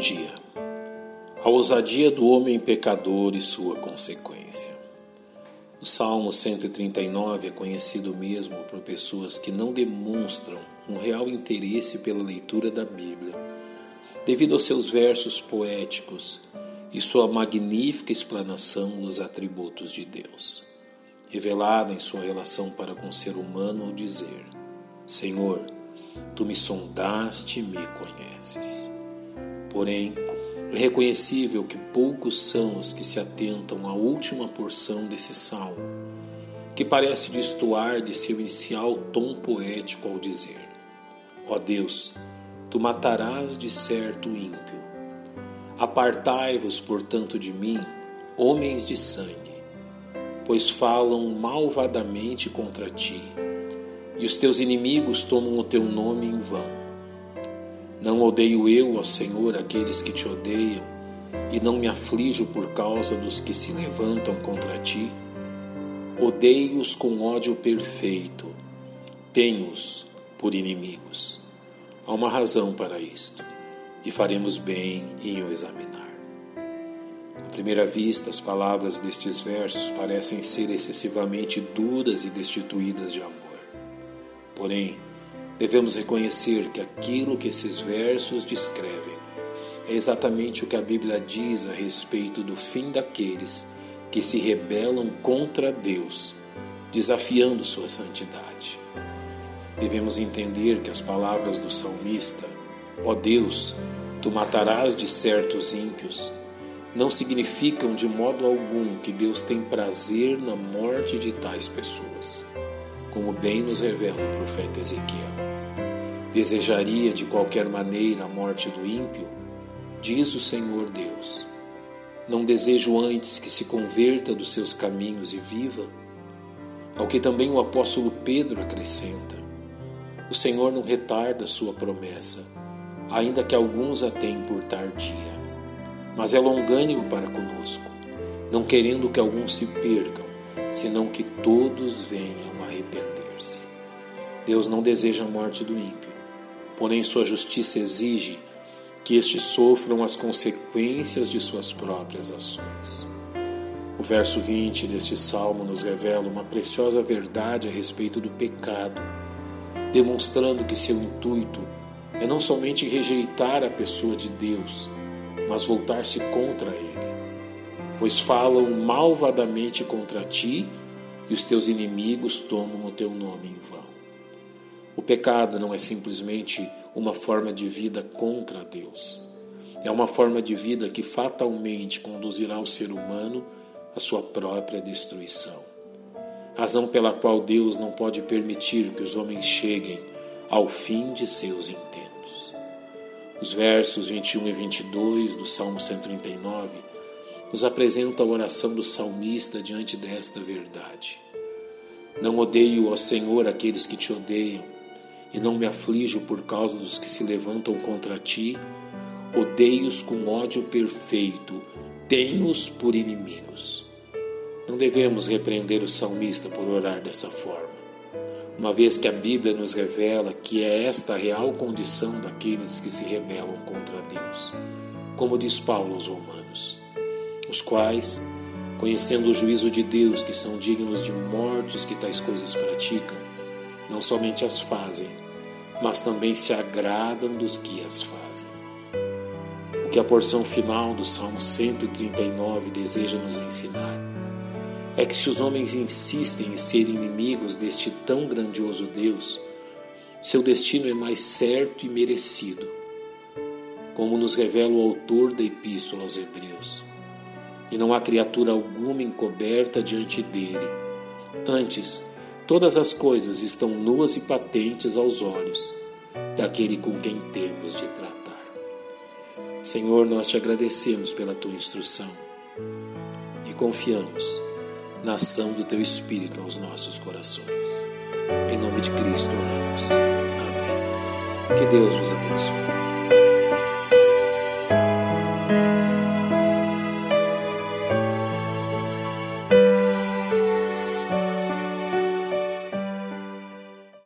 dia. A ousadia do homem pecador e sua consequência. O Salmo 139 é conhecido mesmo por pessoas que não demonstram um real interesse pela leitura da Bíblia, devido aos seus versos poéticos e sua magnífica explanação dos atributos de Deus, revelada em sua relação para com o ser humano ao dizer: Senhor, tu me sondaste e me conheces. Porém, é reconhecível que poucos são os que se atentam à última porção desse salmo, que parece destoar de seu inicial tom poético ao dizer: Ó Deus, tu matarás de certo o ímpio. Apartai-vos, portanto, de mim, homens de sangue, pois falam malvadamente contra ti, e os teus inimigos tomam o teu nome em vão. Não odeio eu, ó Senhor, aqueles que te odeiam, e não me aflijo por causa dos que se levantam contra ti. Odeio-os com ódio perfeito, tenho-os por inimigos. Há uma razão para isto, e faremos bem em o examinar. À primeira vista, as palavras destes versos parecem ser excessivamente duras e destituídas de amor. Porém, devemos reconhecer que aquilo que esses versos descrevem é exatamente o que a Bíblia diz a respeito do fim daqueles que se rebelam contra Deus, desafiando sua santidade. Devemos entender que as palavras do salmista, ó Deus, tu matarás de certos ímpios, não significam de modo algum que Deus tem prazer na morte de tais pessoas, como bem nos revela o profeta Ezequiel. Desejaria de qualquer maneira a morte do ímpio? Diz o Senhor Deus. Não desejo antes que se converta dos seus caminhos e viva? Ao que também o apóstolo Pedro acrescenta: O Senhor não retarda sua promessa, ainda que alguns a tenham por tardia, mas é longânimo para conosco, não querendo que alguns se percam, senão que todos venham a arrepender-se. Deus não deseja a morte do ímpio porém sua justiça exige que estes sofram as consequências de suas próprias ações. O verso 20 deste salmo nos revela uma preciosa verdade a respeito do pecado, demonstrando que seu intuito é não somente rejeitar a pessoa de Deus, mas voltar-se contra ele, pois falam malvadamente contra ti e os teus inimigos tomam o teu nome em vão. O pecado não é simplesmente uma forma de vida contra Deus. É uma forma de vida que fatalmente conduzirá o ser humano à sua própria destruição. Razão pela qual Deus não pode permitir que os homens cheguem ao fim de seus intentos. Os versos 21 e 22 do Salmo 139 nos apresentam a oração do salmista diante desta verdade. Não odeio, ó Senhor, aqueles que te odeiam e não me aflijo por causa dos que se levantam contra ti. Odeio-os com ódio perfeito, tenho-os por inimigos. Não devemos repreender o salmista por orar dessa forma, uma vez que a Bíblia nos revela que é esta a real condição daqueles que se rebelam contra Deus, como diz Paulo aos Romanos, os quais, conhecendo o juízo de Deus, que são dignos de mortos que tais coisas praticam, não somente as fazem, mas também se agradam dos que as fazem. O que a porção final do Salmo 139 deseja nos ensinar é que se os homens insistem em ser inimigos deste tão grandioso Deus, seu destino é mais certo e merecido, como nos revela o autor da Epístola aos Hebreus. E não há criatura alguma encoberta diante dele. Antes, Todas as coisas estão nuas e patentes aos olhos daquele com quem temos de tratar. Senhor, nós te agradecemos pela tua instrução e confiamos na ação do teu Espírito aos nossos corações. Em nome de Cristo oramos. Amém. Que Deus nos abençoe.